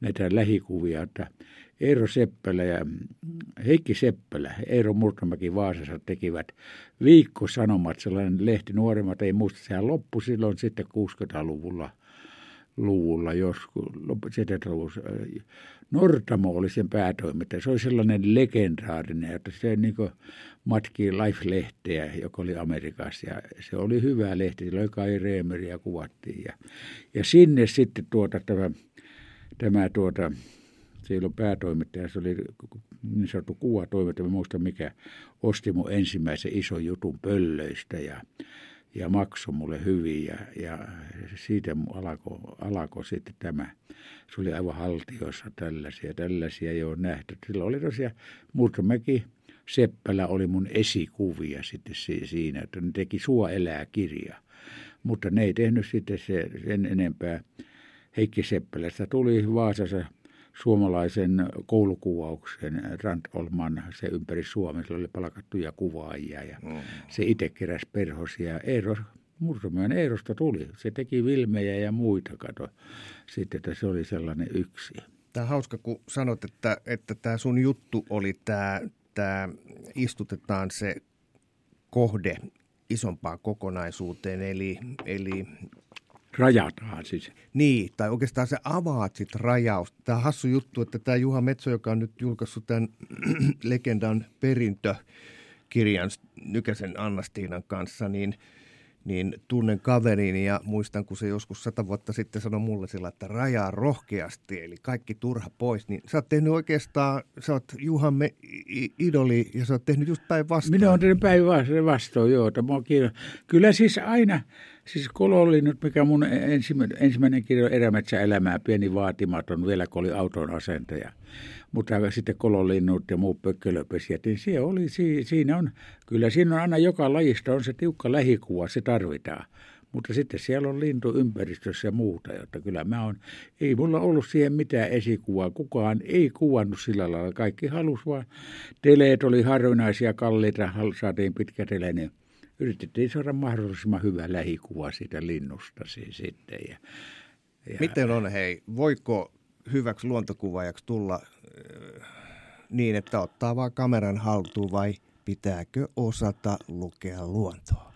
näitä lähikuvia, että Eero Seppälä ja Heikki Seppälä, Eero Murtamäki Vaasassa tekivät viikkosanomat, sellainen lehti, nuoremmat ei muista, sehän loppui silloin sitten 60-luvulla luvulla joskus, 70-luvulla. Nortamo oli sen päätoimittaja. Se oli sellainen legendaarinen, että se niin matki Life-lehteä, joka oli Amerikassa. Ja se oli hyvä lehti, sillä oli Kai Reemeriä kuvattiin. Ja, ja sinne sitten tuota, tämä, tämä tuota, silloin päätoimittaja, se oli niin sanottu kuvatoimittaja, muista mikä, osti mun ensimmäisen ison jutun pöllöistä ja, ja maksoi mulle hyvin ja, ja siitä alkoi alko sitten tämä. Se oli aivan haltiossa tällaisia, tällaisia ei ole nähty. Silloin oli tosiaan Murtomäki, Seppälä oli mun esikuvia sitten siinä, että ne teki Sua elää kirja. Mutta ne ei tehnyt sitten se, sen enempää. Heikki Seppälästä tuli Vaasassa suomalaisen koulukuvauksen Rand Olman, se ympäri Suomen, sillä oli palkattuja kuvaajia ja mm. se itse keräsi perhosia. Eero, Murtomyön Eerosta tuli. Se teki vilmejä ja muita, kato. Sitten, että se oli sellainen yksi. Tämä on hauska, kun sanot, että, että tämä sun juttu oli tämä, tämä istutetaan se kohde isompaan kokonaisuuteen, eli, eli rajataan siis. Niin, tai oikeastaan se avaat sitten rajaus. Tämä on hassu juttu, että tämä Juha Metso, joka on nyt julkaissut tämän legendan perintökirjan Nykäsen Annastiinan kanssa, niin, niin tunnen kaverin ja muistan, kun se joskus sata vuotta sitten sanoi mulle sillä, että rajaa rohkeasti, eli kaikki turha pois. Niin sä oot tehnyt oikeastaan, sä oot Juhan me, idoli ja sä oot tehnyt just päinvastoin. Minä oon tehnyt päinvastoin, joo. Kyllä siis aina Siis kololinnut, mikä mun ensimmäinen, ensimmäinen kirja Erämetsäelämää, pieni vaatimaton, vielä kun oli auton asentaja. Mutta sitten kololinnut ja muut pökkölöpesijät, niin se oli, siinä on, kyllä siinä on aina joka lajista on se tiukka lähikuva, se tarvitaan. Mutta sitten siellä on lintu ympäristössä ja muuta, jotta kyllä mä on, ei mulla ollut siihen mitään esikuvaa. Kukaan ei kuvannut sillä lailla. Kaikki halus vaan, teleet oli harvinaisia, kalliita, saatiin pitkä tele, niin yritettiin saada mahdollisimman hyvä lähikuva siitä linnusta siis sitten. Ja, ja... Miten on, hei, voiko hyväksi luontokuvaajaksi tulla äh, niin, että ottaa vaan kameran haltuun vai pitääkö osata lukea luontoa?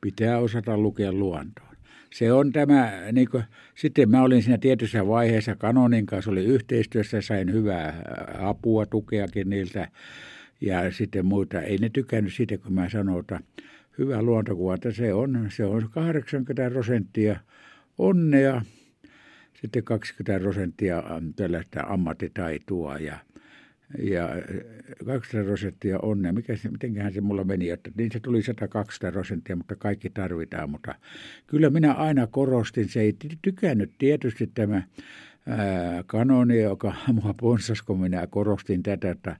Pitää osata lukea luontoa. Se on tämä, niin kuin, sitten mä olin siinä tietyssä vaiheessa Kanonin kanssa, oli yhteistyössä, sain hyvää äh, apua, tukeakin niiltä ja sitten muita. Ei ne tykännyt siitä, kun mä sanoin, että hyvä luontokuva, että se on, se on 80 prosenttia onnea, sitten 20 prosenttia tällaista ammattitaitoa ja, ja 20 prosenttia onnea. Mikä se, mitenköhän se mulla meni, että niin se tuli 120 prosenttia, mutta kaikki tarvitaan. Mutta kyllä minä aina korostin, se ei tykännyt tietysti tämä kanoni, joka mua ponsasi, kun minä korostin tätä, että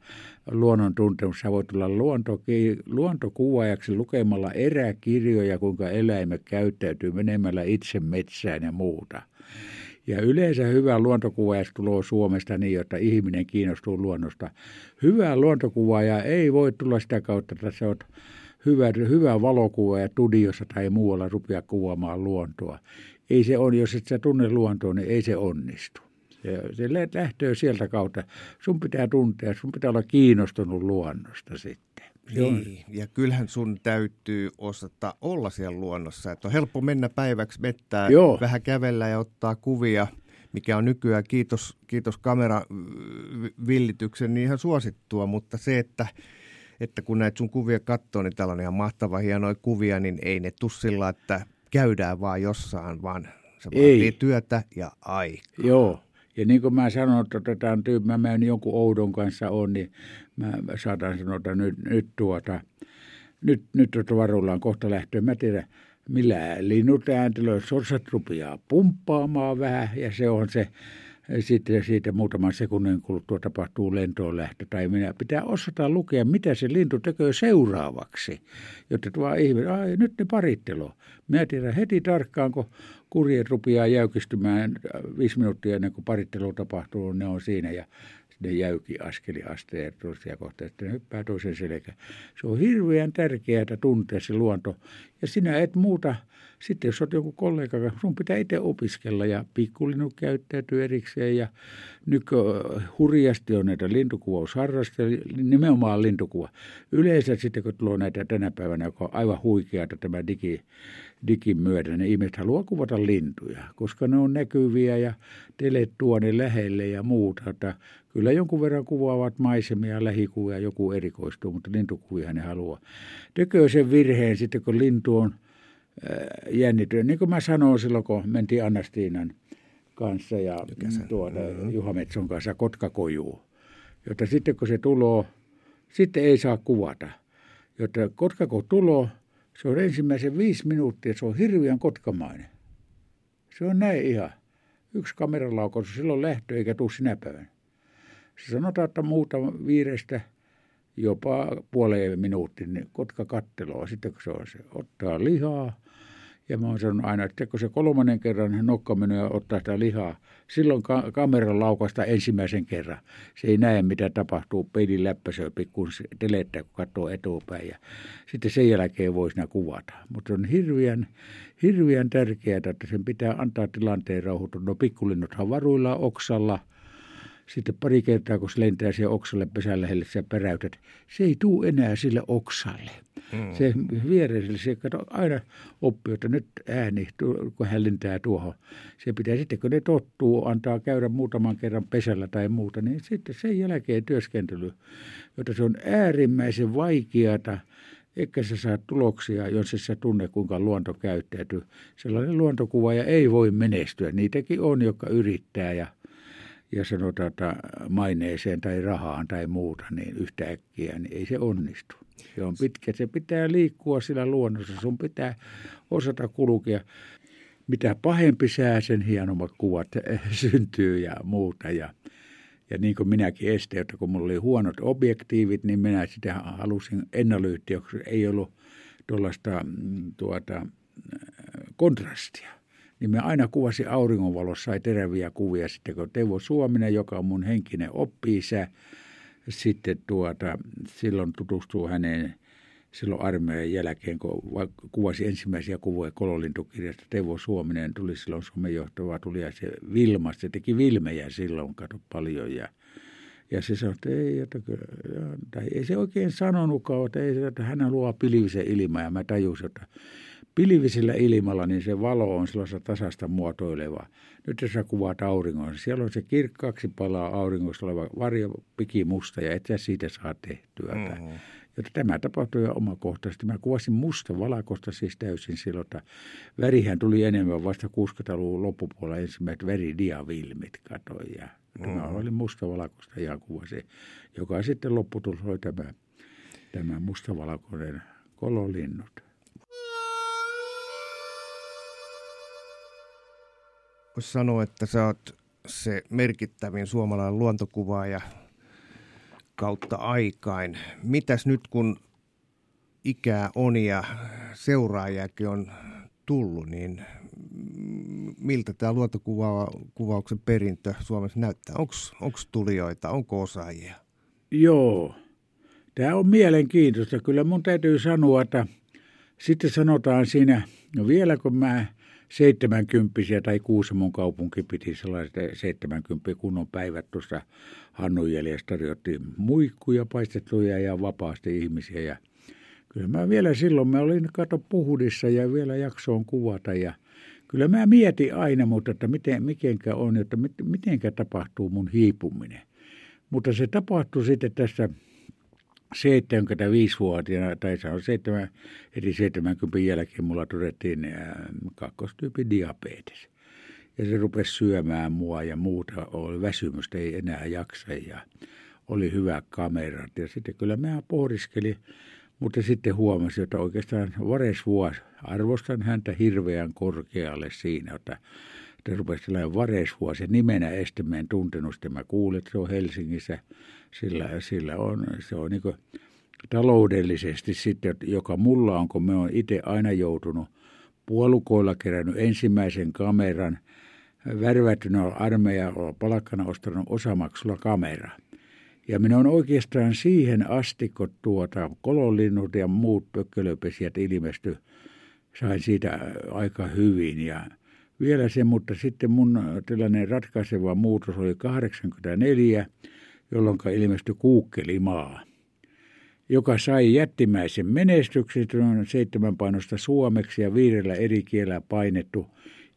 luonnon tuntemus, sä voit tulla luontoki, luontokuvaajaksi lukemalla eräkirjoja, kuinka eläimet käyttäytyy menemällä itse metsään ja muuta. Ja yleensä hyvä luontokuvaaja tulee Suomesta niin, että ihminen kiinnostuu luonnosta. Hyvä luontokuvaaja ei voi tulla sitä kautta, että sä oot hyvä, hyvä valokuvaaja studiossa tai muualla rupea kuvaamaan luontoa ei se on, jos et sä tunne luontoa, niin ei se onnistu. Se, se lähtee sieltä kautta. Sun pitää tuntea, sun pitää olla kiinnostunut luonnosta sitten. Niin, ja kyllähän sun täytyy osata olla siellä luonnossa. Että on helppo mennä päiväksi mettää, Joo. vähän kävellä ja ottaa kuvia, mikä on nykyään, kiitos, kiitos kameravillityksen, niin ihan suosittua. Mutta se, että, että kun näitä sun kuvia katsoo, niin täällä on ihan mahtava hienoja kuvia, niin ei ne tuu sillä, että käydään vaan jossain, vaan se vaatii työtä ja aikaa. Joo. Ja niin kuin mä sanon, että otetaan tyyppi, mä menen jonkun oudon kanssa on, niin mä saatan sanoa, että nyt, nyt tuota, nyt, nyt tuota varullaan kohta lähtöä. Mä tiedän, millä linnut ääntelöi, sorsat rupeaa pumppaamaan vähän ja se on se sitten siitä muutaman sekunnin kuluttua tapahtuu lentoon lähtö. Tai minä pitää osata lukea, mitä se lintu tekee seuraavaksi. Jotta tuo ihminen, ai nyt ne parittelu. Minä tiedän heti tarkkaan, kun kurjet rupeaa jäykistymään viisi minuuttia ennen kuin parittelu tapahtuu, ne on siinä. Ja ne jäyki askeli asteja toisia kohtaa, että ne hyppää toisen selkä. Se on hirveän tärkeää tuntea se luonto. Ja sinä et muuta, sitten jos olet joku kollega, sun pitää itse opiskella ja pikkulinnut käyttäytyy erikseen. Ja nyky hurjasti on näitä lintukuvausharrastajia, nimenomaan lintukuva. Yleensä sitten kun tulee näitä tänä päivänä, joka on aivan huikeata tämä digi, digin myötä, ne ihmiset haluaa kuvata lintuja, koska ne on näkyviä ja telet tuo ne lähelle ja muuta. Että kyllä jonkun verran kuvaavat maisemia, lähikuvia, joku erikoistuu, mutta lintukuvia ne haluaa. Tekee sen virheen sitten, kun lintu on jännittynyt. Niin kuin mä sanoin silloin, kun mentiin Annastiinan kanssa ja tuoda mm-hmm. Juha Metson kanssa kotkakojuu. Jotta sitten kun se tuloo, sitten ei saa kuvata. Jotta kotkako tuloo, se on ensimmäisen viisi minuuttia, se on hirveän kotkamainen. Se on näin ihan. Yksi kameralaukaus, silloin lähtö eikä tule sinä päivänä. Se sanotaan, että muuta viirestä jopa puoleen minuuttiin, niin kotka katteloo. Sitten kun se, on, se ottaa lihaa, ja mä oon sanonut aina, että kun se kolmannen kerran nokka menee ja ottaa sitä lihaa, silloin ka- kameran laukasta ensimmäisen kerran. Se ei näe, mitä tapahtuu peilin läppäsööpi, kun se telettää, kun katsoo etupäin. Ja sitten sen jälkeen voi siinä kuvata. Mutta on hirveän, hirveän tärkeää, että sen pitää antaa tilanteen rauhoittua. No pikkulinnuthan varuilla oksalla – sitten pari kertaa, kun se lentää siihen oksalle pesän lähelle, sä peräytät, se ei tuu enää sille oksalle. Mm. Se vieressä, se kato, aina oppii, että nyt ääni, kun hän lentää tuohon. Se pitää sitten, kun ne tottuu, antaa käydä muutaman kerran pesällä tai muuta, niin sitten sen jälkeen työskentely, jota se on äärimmäisen vaikeata, eikä sä saa tuloksia, jos sä tunne, kuinka luonto käyttäytyy. Sellainen luontokuva ja ei voi menestyä. Niitäkin on, jotka yrittää ja ja sanotaan, että maineeseen tai rahaan tai muuta, niin yhtäkkiä, niin ei se onnistu. Se on pitkä, se pitää liikkua sillä luonnossa, sun pitää osata kulkea. Mitä pahempi sää, sen hienommat kuvat syntyy ja muuta. Ja, ja niin kuin minäkin estin, että kun mulla oli huonot objektiivit, niin minä sitä halusin ennalyyttioksi. Ei ollut tuollaista mm, tuota, kontrastia niin me aina kuvasi auringonvalossa sai teräviä kuvia sitten, kun Teuvo Suominen, joka on mun henkinen oppi sitten tuota, silloin tutustuu häneen silloin armeijan jälkeen, kun kuvasi ensimmäisiä kuvia kololintukirjasta. Teuvo Suominen tuli silloin Suomen johtava, tuli ja se Vilma, se teki vilmejä silloin, kato paljon ja ja se sanoi, että ei, että, tai ei se oikein sanonutkaan, että, ei, että hän luo pilvisen ilmaa. Ja mä tajusin, että pilvisellä ilmalla, niin se valo on sellaista tasasta muotoileva. Nyt jos sä kuvaat auringon, siellä on se kirkkaaksi palaa auringossa oleva varjo pikimusta ja et sä siitä saa tehtyä. Mm-hmm. Jotta tämä tapahtui jo omakohtaisesti. Mä kuvasin musta valakosta siis täysin silloin, että värihän tuli enemmän vasta 60-luvun loppupuolella ensimmäiset väridiavilmit katoin. Ja mm-hmm. oli musta valakosta ja kuvasin, joka sitten lopputulos oli tämä, tämä mustavalkoinen kololinnut. Voisi sanoa, että sä oot se merkittävin suomalainen luontokuvaaja kautta aikain. Mitäs nyt kun ikää on ja seuraajakin on tullut, niin miltä tämä luontokuvauksen perintö Suomessa näyttää? Onko tulijoita, onko osaajia? Joo, tämä on mielenkiintoista. Kyllä mun täytyy sanoa, että sitten sanotaan siinä, no vielä kun mä 70 tai Kuusamon kaupunki piti sellaiset 70 kunnon päivät tuossa Hannujäljessä tarjottiin muikkuja, paistettuja ja vapaasti ihmisiä. Ja kyllä mä vielä silloin, mä olin kato puhudissa ja vielä jaksoon kuvata ja kyllä mä mietin aina, mutta että miten, mikenkä on, että mitenkä tapahtuu mun hiipuminen. Mutta se tapahtui sitten tässä 75-vuotiaana, tai se on 7, eli 70 jälkeen mulla todettiin kakkostyypin diabetes. Ja se rupesi syömään mua ja muuta, oli väsymystä, ei enää jaksa ja oli hyvä kamerat. Ja sitten kyllä mä pohdiskelin, mutta sitten huomasin, että oikeastaan vuosi arvostan häntä hirveän korkealle siinä, että sitten rupesi sellainen Varesvuo, se nimenä estemeen tuntenut. Sitten mä kuulin, että se on Helsingissä. Sillä, sillä on, se on niin taloudellisesti sitten, joka mulla on, kun me on itse aina joutunut puolukoilla kerännyt ensimmäisen kameran, värvätynä armeija palkkana ostanut osamaksulla kamera. Ja minä on oikeastaan siihen asti, kun tuota kololinnut ja muut pökkölöpesijät ilmesty, sain siitä aika hyvin. Ja vielä se, mutta sitten mun tällainen ratkaiseva muutos oli 84, jolloin ilmestyi Kuukkelimaa joka sai jättimäisen menestyksen, seitsemän painosta suomeksi ja viidellä eri kielellä painettu.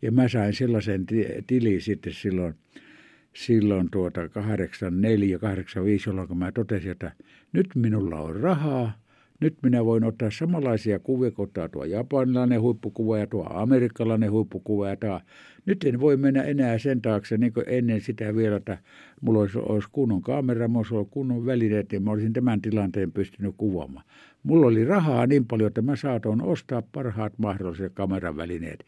Ja mä sain sellaisen tilin sitten silloin, silloin tuota 84, 85, jolloin mä totesin, että nyt minulla on rahaa, nyt minä voin ottaa samanlaisia kuvia, kun ottaa tuo japanilainen huippukuva ja tuo amerikkalainen huippukuva. Ja tuo. Nyt en voi mennä enää sen taakse niin kuin ennen sitä vielä, että mulla olisi, olisi kunnon kamera, mulla olisi kunnon välineet ja mä olisin tämän tilanteen pystynyt kuvaamaan. Mulla oli rahaa niin paljon, että mä saatoin ostaa parhaat mahdolliset kameravälineet.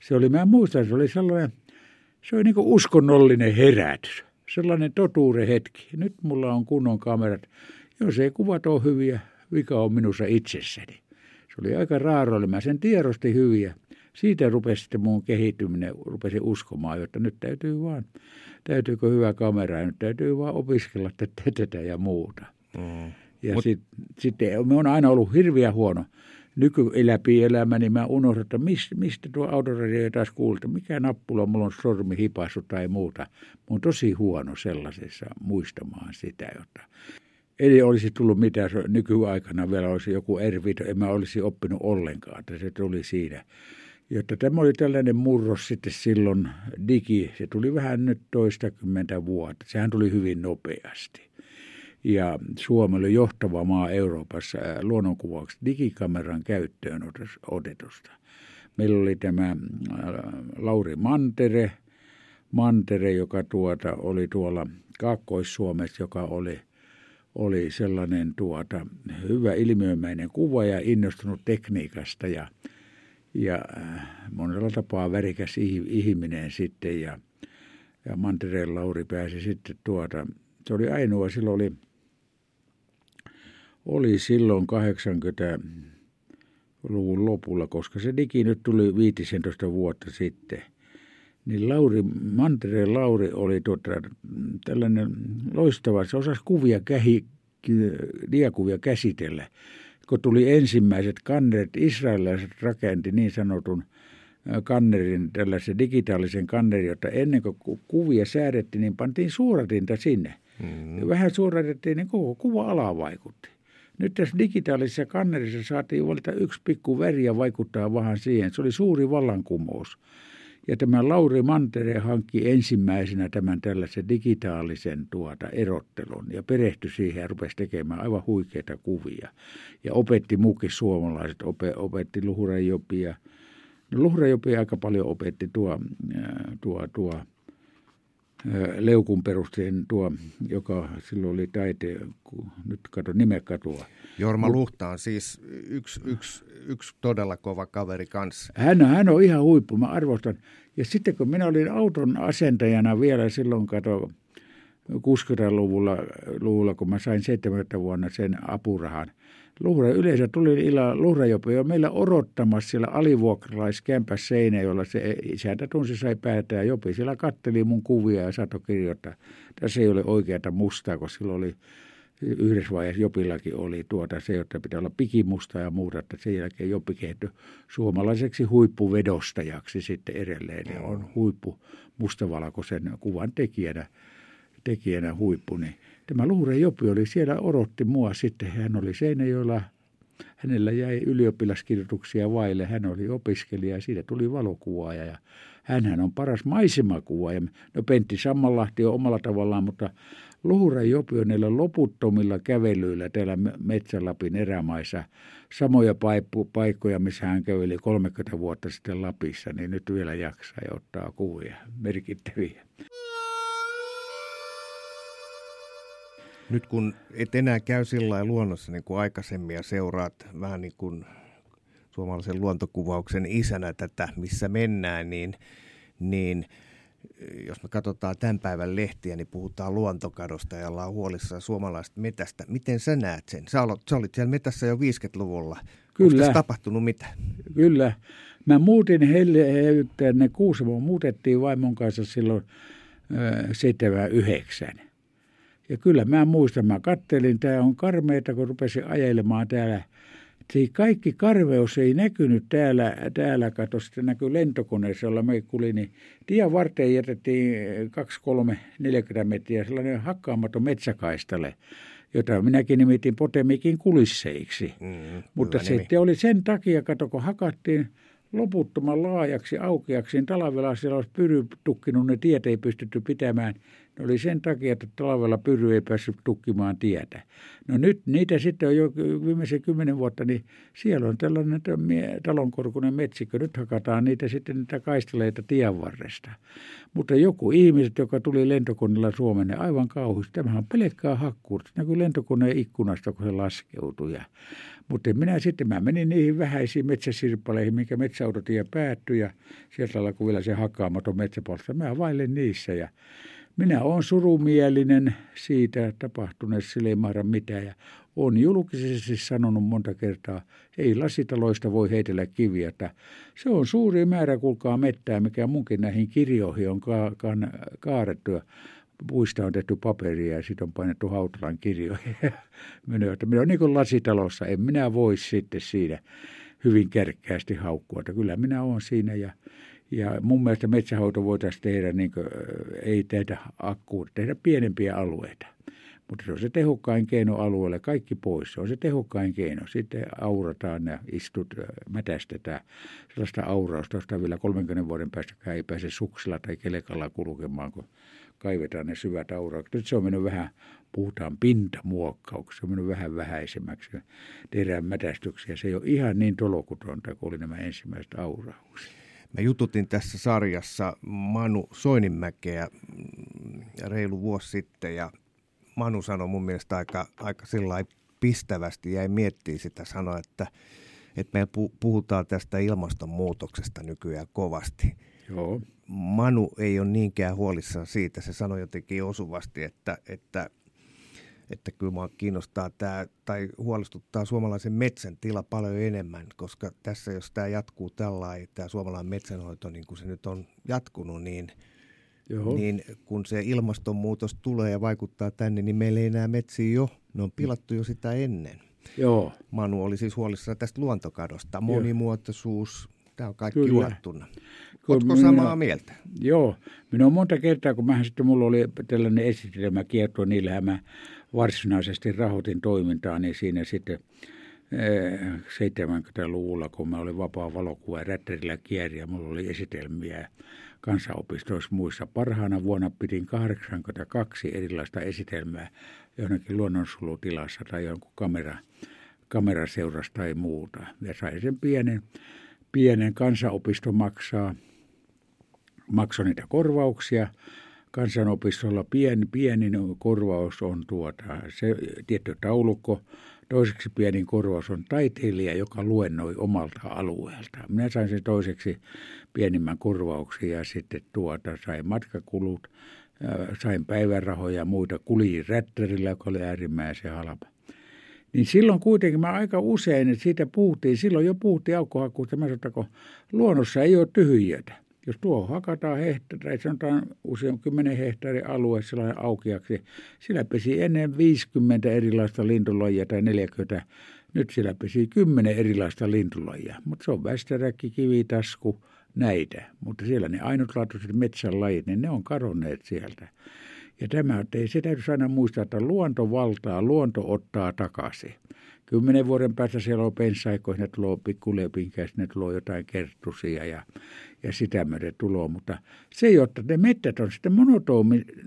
Se oli, mä muistan, se oli sellainen, se oli niin kuin uskonnollinen herätys. Sellainen totuuden hetki. Nyt mulla on kunnon kamerat. Jos ei kuvat ole hyviä, vika on minussa itsessäni. Se oli aika raaroille. Mä sen tiedosti hyviä. Siitä rupesi sitten mun kehittyminen, rupesi uskomaan, että nyt täytyy vaan, täytyykö hyvä kamera, nyt täytyy vaan opiskella tätä ja muuta. Mm. Ja Mut... sitten sit, me on aina ollut hirviä huono nykyeläpi niin mä unohdan, että mistä, mistä tuo autoradio taas kuulta, mikä nappula mulla on sormi hipassu tai muuta. Mä oon tosi huono sellaisessa muistamaan sitä, jotta Eli olisi tullut mitään nykyaikana vielä olisi joku ervito, en mä olisi oppinut ollenkaan, että se tuli siinä. Jotta tämä oli tällainen murros sitten silloin digi, se tuli vähän nyt toistakymmentä vuotta, sehän tuli hyvin nopeasti. Ja Suomi oli johtava maa Euroopassa luonnonkuvaukset digikameran käyttöön otetusta. Meillä oli tämä Lauri Mantere, Mantere, joka tuota, oli tuolla Kaakkois-Suomessa, joka oli – oli sellainen tuota, hyvä ilmiömäinen kuva ja innostunut tekniikasta ja, ja äh, monella tapaa värikäs ihminen sitten ja, ja Mantereen Lauri pääsi sitten tuota, se oli ainoa, silloin oli, oli silloin 80-luvun lopulla, koska se digi nyt tuli 15 vuotta sitten – niin Lauri, Mantereen Lauri oli tuota, tällainen loistava, se osasi kuvia, kähi, diakuvia käsitellä. Kun tuli ensimmäiset kannerit, israelilaiset rakenti niin sanotun kannerin, tällaisen digitaalisen kannerin, jota ennen kuin kuvia säädettiin, niin pantiin suoratinta sinne. Mm-hmm. Vähän suoratettiin, niin koko kuva ala vaikutti. Nyt tässä digitaalisessa kannerissa saatiin valita yksi pikku väri ja vaikuttaa vähän siihen. Se oli suuri vallankumous. Ja tämä Lauri Mantere hankki ensimmäisenä tämän tällaisen digitaalisen tuota erottelun ja perehtyi siihen ja rupesi tekemään aivan huikeita kuvia. Ja opetti muukin suomalaiset, opetti Luhurajopia. No Luhurajopia aika paljon opetti tuo, tuo, tuo Leukun perusteen tuo, joka silloin oli taite, nyt kato nimekatua. Jorma Luhta on siis yksi, yksi, yksi todella kova kaveri kanssa. Hän, hän on ihan huippu, mä arvostan. Ja sitten kun minä olin auton asentajana vielä silloin, kato 60-luvulla, luvulla, kun mä sain 70 vuonna sen apurahan – Luhra yleensä tuli illa Luhrajopo jo meillä odottamassa siellä seinä, jolla se isäntä tunsi sai päättää. Jopi siellä katteli mun kuvia ja saattoi kirjoittaa. Tässä ei ole oikeata mustaa, koska silloin oli yhdessä vaiheessa Jopillakin oli tuota se, että pitää olla pikimusta ja muuta, että sen jälkeen Jopi kehittyi suomalaiseksi huippuvedostajaksi sitten edelleen. Ja on huippu mustavalkoisen kuvan tekijänä, tekijänä huippu, niin Tämä Luure Jopi oli siellä, odotti mua sitten. Hän oli Seinäjoella, hänellä jäi ylioppilaskirjoituksia vaille. Hän oli opiskelija ja siitä tuli valokuvaaja ja hänhän on paras maisemakuvaaja. No Pentti Sammanlahti on omalla tavallaan, mutta Luure Jopi on näillä loputtomilla kävelyillä täällä Metsälapin erämaissa samoja paikkoja, missä hän käveli 30 vuotta sitten Lapissa, niin nyt vielä jaksaa ja ottaa kuvia merkittäviä. Nyt kun et enää käy sillä luonnossa niin kuin aikaisemmin ja seuraat vähän niin kuin suomalaisen luontokuvauksen isänä tätä, missä mennään, niin niin jos me katsotaan tämän päivän lehtiä, niin puhutaan luontokadosta ja ollaan huolissaan suomalaisesta metästä. Miten sä näet sen? Sä olit, sä olit siellä metässä jo 50-luvulla. Kyllä. Onko tapahtunut mitä? Kyllä. Mä muutin ne Kuusamo, muutettiin vaimon kanssa silloin 79. Ja kyllä mä muistan, mä kattelin, tämä on karmeita, kun rupesin ajelemaan täällä – se kaikki karveus ei näkynyt täällä, täällä kato, sitten näkyy lentokoneessa, jolla me kuli, niin tien varteen jätettiin 2, 3, 40 metriä sellainen hakkaamaton metsäkaistale, jota minäkin nimitin Potemikin kulisseiksi. Mm, Mutta se oli sen takia, kato, kun hakattiin loputtoman laajaksi, aukeaksi, niin talvella siellä olisi pyry tukkinut, ne tiet ei pystytty pitämään – ne oli sen takia, että talvella pyry ei päässyt tukkimaan tietä. No nyt niitä sitten on jo viimeisen kymmenen vuotta, niin siellä on tällainen talonkorkunen metsikö. Nyt hakataan niitä sitten niitä kaisteleita tien varresta. Mutta joku ihmiset, joka tuli lentokoneella Suomeen, aivan kauhuista. Tämähän on pelkkää hakkuuta. Se näkyy lentokoneen ikkunasta, kun se laskeutui. Mutta minä sitten mä menin niihin vähäisiin metsäsirpaleihin, mikä metsäautotie päättyi ja sieltä alkoi vielä se hakkaamaton metsäpolsta. Mä vaillen niissä ja minä olen surumielinen siitä tapahtuneesta, sille ei mahda mitään. Ja olen julkisesti sanonut monta kertaa, ei lasitaloista voi heitellä kiviä. Se on suuri määrä, kuulkaa mettää, mikä munkin näihin kirjoihin on ka- ka- kaarettu. Puista on tehty paperia ja sitten on painettu Hautalan kirjoihin. minä, että minä olen niin kuin lasitalossa, en minä voi sitten siinä hyvin kärkkäästi haukkua. Että kyllä minä olen siinä ja ja mun mielestä metsähoito voitaisiin tehdä, niin kuin, ei tehdä akkuun, tehdä pienempiä alueita. Mutta se on se tehokkain keino alueelle, kaikki pois. Se on se tehokkain keino. Sitten aurataan ja istut, mätästetään. Sellaista aurausta, josta vielä 30 vuoden päästä ei pääse suksilla tai kelekalla kulkemaan, kun kaivetaan ne syvät auraukset. Nyt se on mennyt vähän, puhutaan pintamuokkauksessa, se on mennyt vähän vähäisemmäksi. Tehdään mätästyksiä. Se ei ole ihan niin tolokutonta kuin oli nämä ensimmäiset auraukset. Mä jututin tässä sarjassa Manu Soininmäkeä mm, reilu vuosi sitten ja Manu sanoi mun mielestä aika, aika sillä pistävästi, jäi miettiä sitä, sanoa, että, että me puhutaan tästä ilmastonmuutoksesta nykyään kovasti. Joo. Manu ei ole niinkään huolissaan siitä, se sanoi jotenkin osuvasti, että, että että kyllä minua kiinnostaa tämä, tai huolestuttaa suomalaisen metsän tila paljon enemmän, koska tässä jos tämä jatkuu tällä tämä suomalainen metsänhoito niin kuin se nyt on jatkunut, niin, Joo. niin kun se ilmastonmuutos tulee ja vaikuttaa tänne, niin meillä ei enää metsiä jo, ne on pilattu jo sitä ennen. Joo. Manu oli siis huolissaan tästä luontokadosta, monimuotoisuus, tämä on kaikki Kyllä. uhattuna. Oletko samaa mieltä? Joo. Minä on monta kertaa, kun mähän sitten mulla oli tällainen esitelmä kierto, niillähän mä varsinaisesti rahoitin toimintaa, niin siinä sitten 70-luvulla, eh, kun mä olin vapaa valokuva ja rättärillä kieri ja mulla oli esitelmiä kansanopistoissa muissa. Parhaana vuonna pidin 82 erilaista esitelmää johonkin luonnonsulutilassa tai jonkun kamera, kameraseurasta tai muuta. Ja sai sen pienen, pienen kansanopisto maksaa, maksoi niitä korvauksia – kansanopistolla pien, pienin korvaus on tuota, se tietty taulukko, toiseksi pienin korvaus on taiteilija, joka luennoi omalta alueelta. Minä sain sen toiseksi pienimmän korvauksen ja sitten tuota, sain matkakulut, sain päivärahoja ja muita, kuljin rättärillä, joka oli äärimmäisen halpa. Niin silloin kuitenkin mä aika usein, että siitä puhuttiin, silloin jo puhuttiin aukkohakkuusta, mä sanoin, että luonnossa ei ole tyhjiötä. Jos tuo hakataan hehtaari, sanotaan usein 10 hehtaarin alue sellainen aukeaksi, sillä pesi ennen 50 erilaista lintulajia tai 40. Nyt sillä pesi 10 erilaista lintulajia, mutta se on västäräkki, kivitasku, näitä. Mutta siellä ne ainutlaatuiset metsänlajit, niin ne on kadonneet sieltä. Ja tämä, se täytyy aina muistaa, että luonto valtaa, luonto ottaa takaisin. Kymmenen vuoden päästä siellä on pensaikko, ne tulee pikkulepinkä, ne tulee jotain kerttusia ja, ja sitä myöten tuloa. Mutta se, jotta ne mettät on sitten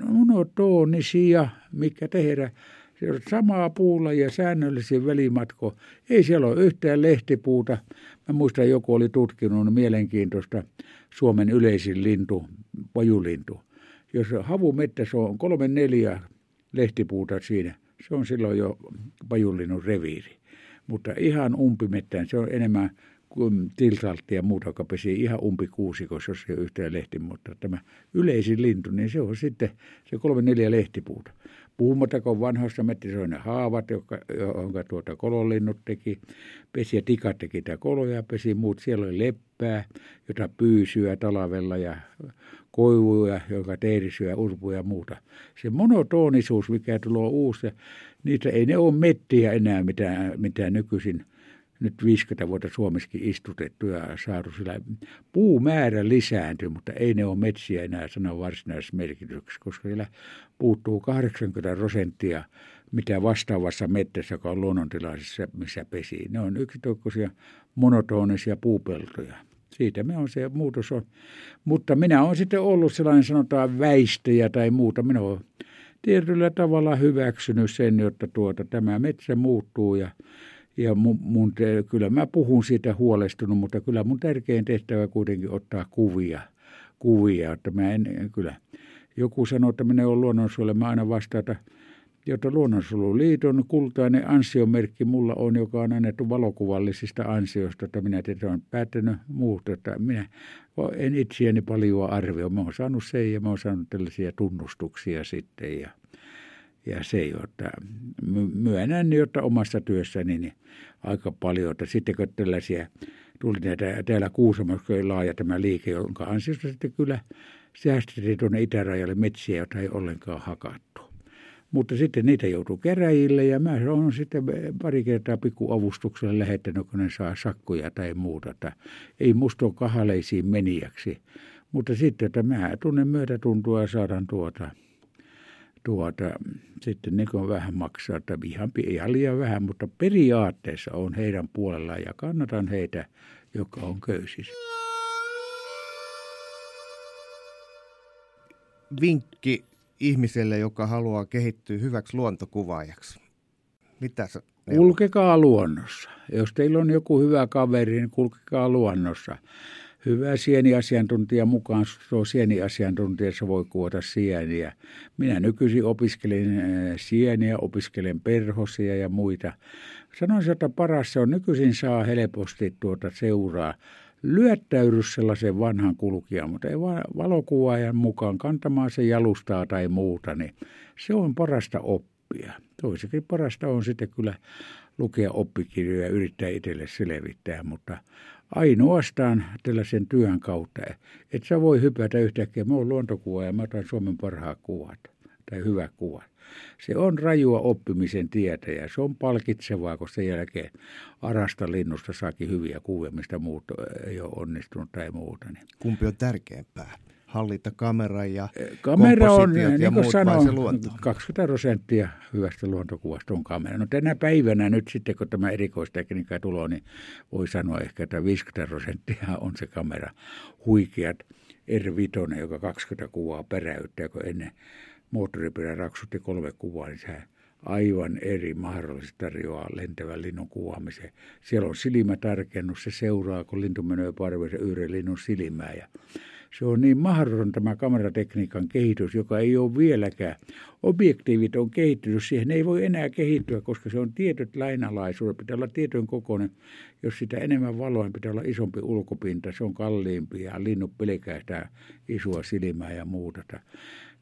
monotonisia, mikä tehdä, se on samaa puulla ja säännöllisiä välimatko. Ei siellä ole yhtään lehtipuuta. Mä muistan, joku oli tutkinut mielenkiintoista Suomen yleisin lintu, pajulintu. Jos havumettässä on kolme neljä lehtipuuta siinä, se on silloin jo pajullinut reviiri. Mutta ihan umpimettään, se on enemmän tiltaltti ja muuta, joka pesi ihan umpikuusikossa, jos ei ole yhtään lehti, mutta tämä yleisin lintu, niin se on sitten se kolme neljä lehtipuuta. Puhumattakoon vanhoista metrissä ne haavat, jotka, jonka tuota kololinnut teki, pesi ja tikat teki tämä koloja, pesi muut. Siellä oli leppää, jota pyysyä talavella ja koivuja, joka teirisyä, urpuja ja muuta. Se monotonisuus, mikä tulee uusi, niitä ei ne ole mettiä enää, mitä, mitä nykyisin – nyt 50 vuotta Suomessakin istutettu ja saatu sillä puumäärä lisääntyy, mutta ei ne ole metsiä enää sanoa varsinaisessa merkityksessä, koska siellä puuttuu 80 prosenttia mitä vastaavassa mettässä, joka on luonnontilaisessa, missä pesii. Ne on yksitoikkoisia monotonisia puupeltoja. Siitä me on se muutos on. Mutta minä olen sitten ollut sellainen sanotaan väistäjä tai muuta. Minä olen tietyllä tavalla hyväksynyt sen, jotta tuota, tämä metsä muuttuu ja ja mun, mun kyllä mä puhun siitä huolestunut, mutta kyllä mun tärkein tehtävä kuitenkin ottaa kuvia. kuvia että mä en, kyllä. Joku sanoo, että minä olen luonnonsuojelu, mä aina vastaan, että Luonnonsuojeluliiton kultainen ansiomerkki mulla on, joka on annettu valokuvallisista ansioista, että minä tietysti olen päättänyt muuta, että minä en itseäni paljon arvioi. Mä oon saanut sen ja mä oon saanut tällaisia tunnustuksia sitten ja ja se, jota myönnän, jotta omassa työssäni niin aika paljon, että sitten kun tällaisia tuli näitä, täällä Kuusamossa laaja tämä liike, jonka ansiosta sitten kyllä säästettiin tuonne itärajalle metsiä, joita ei ollenkaan hakattu. Mutta sitten niitä joutuu keräjille ja mä olen sitten pari kertaa pikkuavustuksella lähettänyt, kun ne saa sakkoja tai muuta. Että ei musta ole kahaleisiin menijäksi. Mutta sitten, että mä tunnen myötätuntua ja saadaan tuota – tuota, sitten ne kun vähän maksaa, että ihan, ihan liian vähän, mutta periaatteessa on heidän puolellaan ja kannatan heitä, joka on köysissä. Vinkki ihmiselle, joka haluaa kehittyä hyväksi luontokuvaajaksi. Mitä sä Kulkekaa luonnossa. Jos teillä on joku hyvä kaveri, niin kulkekaa luonnossa hyvä sieniasiantuntija mukaan, tuo sieniasiantuntijassa voi kuota sieniä. Minä nykyisin opiskelen eh, sieniä, opiskelen perhosia ja muita. Sanoisin, että paras se on, nykyisin saa helposti tuota seuraa. Lyöttäydy sellaisen vanhan kulkijan, mutta ei valokuvaajan mukaan kantamaan se jalustaa tai muuta, niin se on parasta oppia. Toisekin parasta on sitten kyllä lukea oppikirjoja ja yrittää itselle selvittää, mutta ainoastaan tällaisen työn kautta. Et sä voi hypätä yhtäkkiä, mä oon luontokuva ja mä otan Suomen parhaat kuvat tai hyvät kuvat. Se on rajua oppimisen tietä ja se on palkitsevaa, kun sen jälkeen arasta linnusta saakin hyviä kuvia, mistä muut ei ole onnistunut tai muuta. Niin. Kumpi on tärkeämpää? Hallita kamera ja Kamera on, ja niin muut sanoin, se luonto? 20 prosenttia hyvästä luontokuvasta on kamera. No tänä päivänä nyt sitten, kun tämä erikoistekniikka tulee, niin voi sanoa ehkä, että 50 prosenttia on se kamera. Huikeat R5, joka 20 kuvaa peräyttää, kun ennen moottoripyörä raksutti kolme kuvaa, niin se aivan eri mahdollisesti tarjoaa lentävän linnun kuvaamiseen. Siellä on silmätarkennus, se seuraa, kun lintu menee parveen yhden linnun silmää ja se on niin mahdoton tämä kameratekniikan kehitys, joka ei ole vieläkään. Objektiivit on kehittynyt, siihen ei voi enää kehittyä, koska se on tietyt lainalaisuudet, pitää olla tietyn kokoinen. Jos sitä enemmän valoa, niin pitää olla isompi ulkopinta, se on kalliimpi ja linnut pelkää sitä isoa silmää ja muuta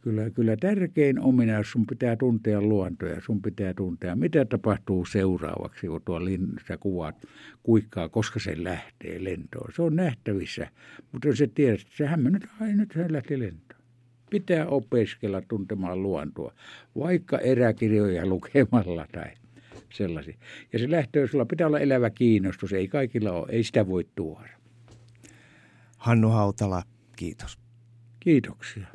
kyllä, kyllä tärkein ominaisuus, sun pitää tuntea luontoja, sun pitää tuntea, mitä tapahtuu seuraavaksi, kun tuo linnussa kuvat kuikkaa, koska se lähtee lentoon. Se on nähtävissä, mutta jos se tiedät, että sehän nyt, ai nyt se lähti lentoon. Pitää opiskella tuntemaan luontoa, vaikka eräkirjoja lukemalla tai sellaisia. Ja se lähtee, sulla pitää olla elävä kiinnostus, ei kaikilla ole, ei sitä voi tuoda. Hannu Hautala, kiitos. Kiitoksia.